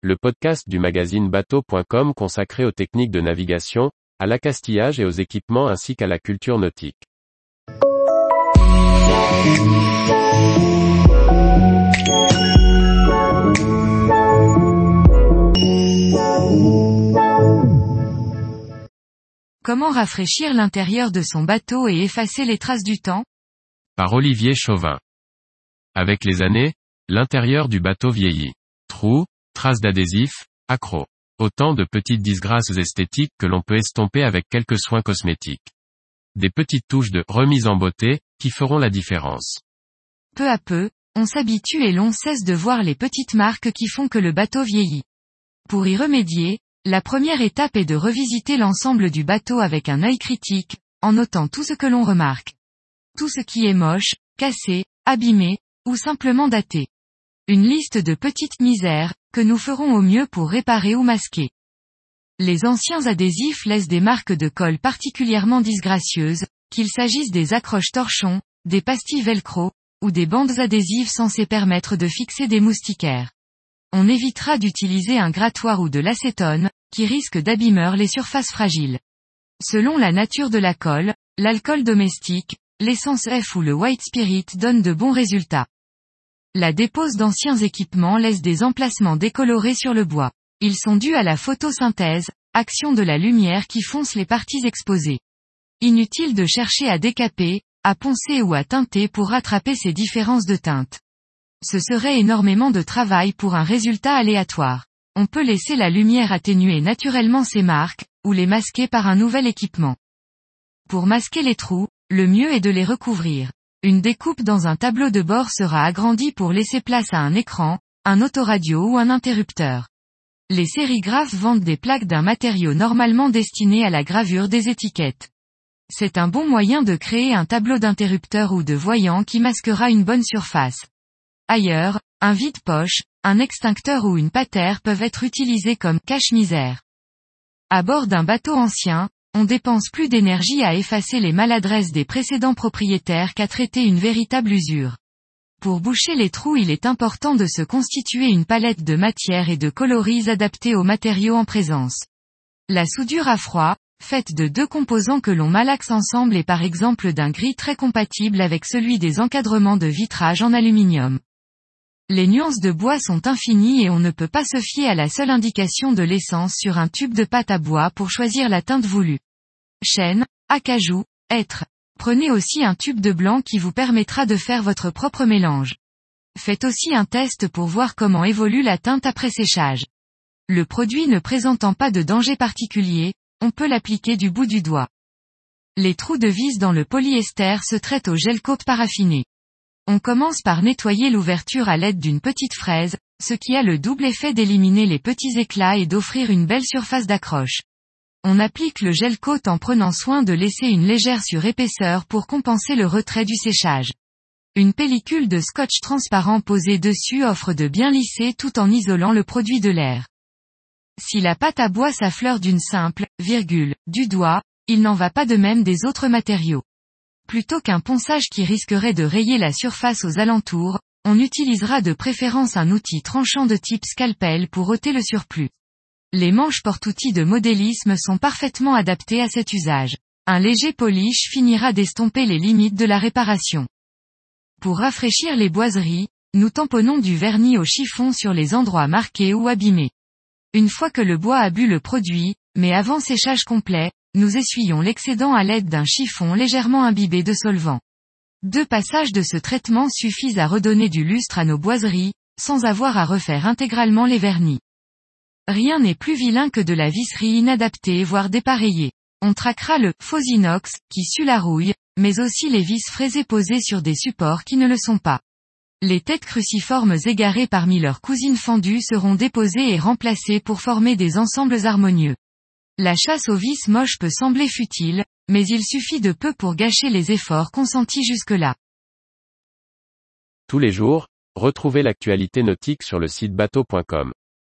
le podcast du magazine bateau.com consacré aux techniques de navigation, à l'accastillage et aux équipements ainsi qu'à la culture nautique. Comment rafraîchir l'intérieur de son bateau et effacer les traces du temps? Par Olivier Chauvin. Avec les années, l'intérieur du bateau vieillit. Trous, traces d'adhésifs, accros. Autant de petites disgrâces esthétiques que l'on peut estomper avec quelques soins cosmétiques. Des petites touches de remise en beauté, qui feront la différence. Peu à peu, on s'habitue et l'on cesse de voir les petites marques qui font que le bateau vieillit. Pour y remédier, la première étape est de revisiter l'ensemble du bateau avec un œil critique, en notant tout ce que l'on remarque. Tout ce qui est moche, cassé, abîmé, ou simplement daté. Une liste de petites misères, que nous ferons au mieux pour réparer ou masquer. Les anciens adhésifs laissent des marques de colle particulièrement disgracieuses, qu'il s'agisse des accroches torchons, des pastilles velcro, ou des bandes adhésives censées permettre de fixer des moustiquaires. On évitera d'utiliser un grattoir ou de l'acétone, qui risque d'abîmer les surfaces fragiles. Selon la nature de la colle, l'alcool domestique, l'essence F ou le white spirit donnent de bons résultats. La dépose d'anciens équipements laisse des emplacements décolorés sur le bois. Ils sont dus à la photosynthèse, action de la lumière qui fonce les parties exposées. Inutile de chercher à décaper, à poncer ou à teinter pour rattraper ces différences de teinte. Ce serait énormément de travail pour un résultat aléatoire. On peut laisser la lumière atténuer naturellement ces marques, ou les masquer par un nouvel équipement. Pour masquer les trous, le mieux est de les recouvrir. Une découpe dans un tableau de bord sera agrandie pour laisser place à un écran, un autoradio ou un interrupteur. Les sérigraphes vendent des plaques d'un matériau normalement destiné à la gravure des étiquettes. C'est un bon moyen de créer un tableau d'interrupteur ou de voyant qui masquera une bonne surface. Ailleurs, un vide-poche, un extincteur ou une patère peuvent être utilisés comme cache-misère. À bord d'un bateau ancien, on dépense plus d'énergie à effacer les maladresses des précédents propriétaires qu'à traiter une véritable usure. Pour boucher les trous il est important de se constituer une palette de matières et de coloris adaptés aux matériaux en présence. La soudure à froid, faite de deux composants que l'on malaxe ensemble est par exemple d'un gris très compatible avec celui des encadrements de vitrage en aluminium. Les nuances de bois sont infinies et on ne peut pas se fier à la seule indication de l'essence sur un tube de pâte à bois pour choisir la teinte voulue. Chêne, acajou, hêtre. Prenez aussi un tube de blanc qui vous permettra de faire votre propre mélange. Faites aussi un test pour voir comment évolue la teinte après séchage. Le produit ne présentant pas de danger particulier, on peut l'appliquer du bout du doigt. Les trous de vis dans le polyester se traitent au gel coat paraffiné. On commence par nettoyer l'ouverture à l'aide d'une petite fraise, ce qui a le double effet d'éliminer les petits éclats et d'offrir une belle surface d'accroche. On applique le gel coat en prenant soin de laisser une légère surépaisseur pour compenser le retrait du séchage. Une pellicule de scotch transparent posée dessus offre de bien lisser tout en isolant le produit de l'air. Si la pâte à bois s'affleure d'une simple, virgule, du doigt, il n'en va pas de même des autres matériaux. Plutôt qu'un ponçage qui risquerait de rayer la surface aux alentours, on utilisera de préférence un outil tranchant de type scalpel pour ôter le surplus. Les manches porte-outils de modélisme sont parfaitement adaptées à cet usage. Un léger polish finira d'estomper les limites de la réparation. Pour rafraîchir les boiseries, nous tamponnons du vernis au chiffon sur les endroits marqués ou abîmés. Une fois que le bois a bu le produit, mais avant séchage complet, nous essuyons l'excédent à l'aide d'un chiffon légèrement imbibé de solvant. Deux passages de ce traitement suffisent à redonner du lustre à nos boiseries, sans avoir à refaire intégralement les vernis. Rien n'est plus vilain que de la visserie inadaptée voire dépareillée. On traquera le faux inox, qui sue la rouille, mais aussi les vis fraisées posées sur des supports qui ne le sont pas. Les têtes cruciformes égarées parmi leurs cousines fendues seront déposées et remplacées pour former des ensembles harmonieux. La chasse aux vis moches peut sembler futile, mais il suffit de peu pour gâcher les efforts consentis jusque-là. Tous les jours, retrouvez l'actualité nautique sur le site bateau.com.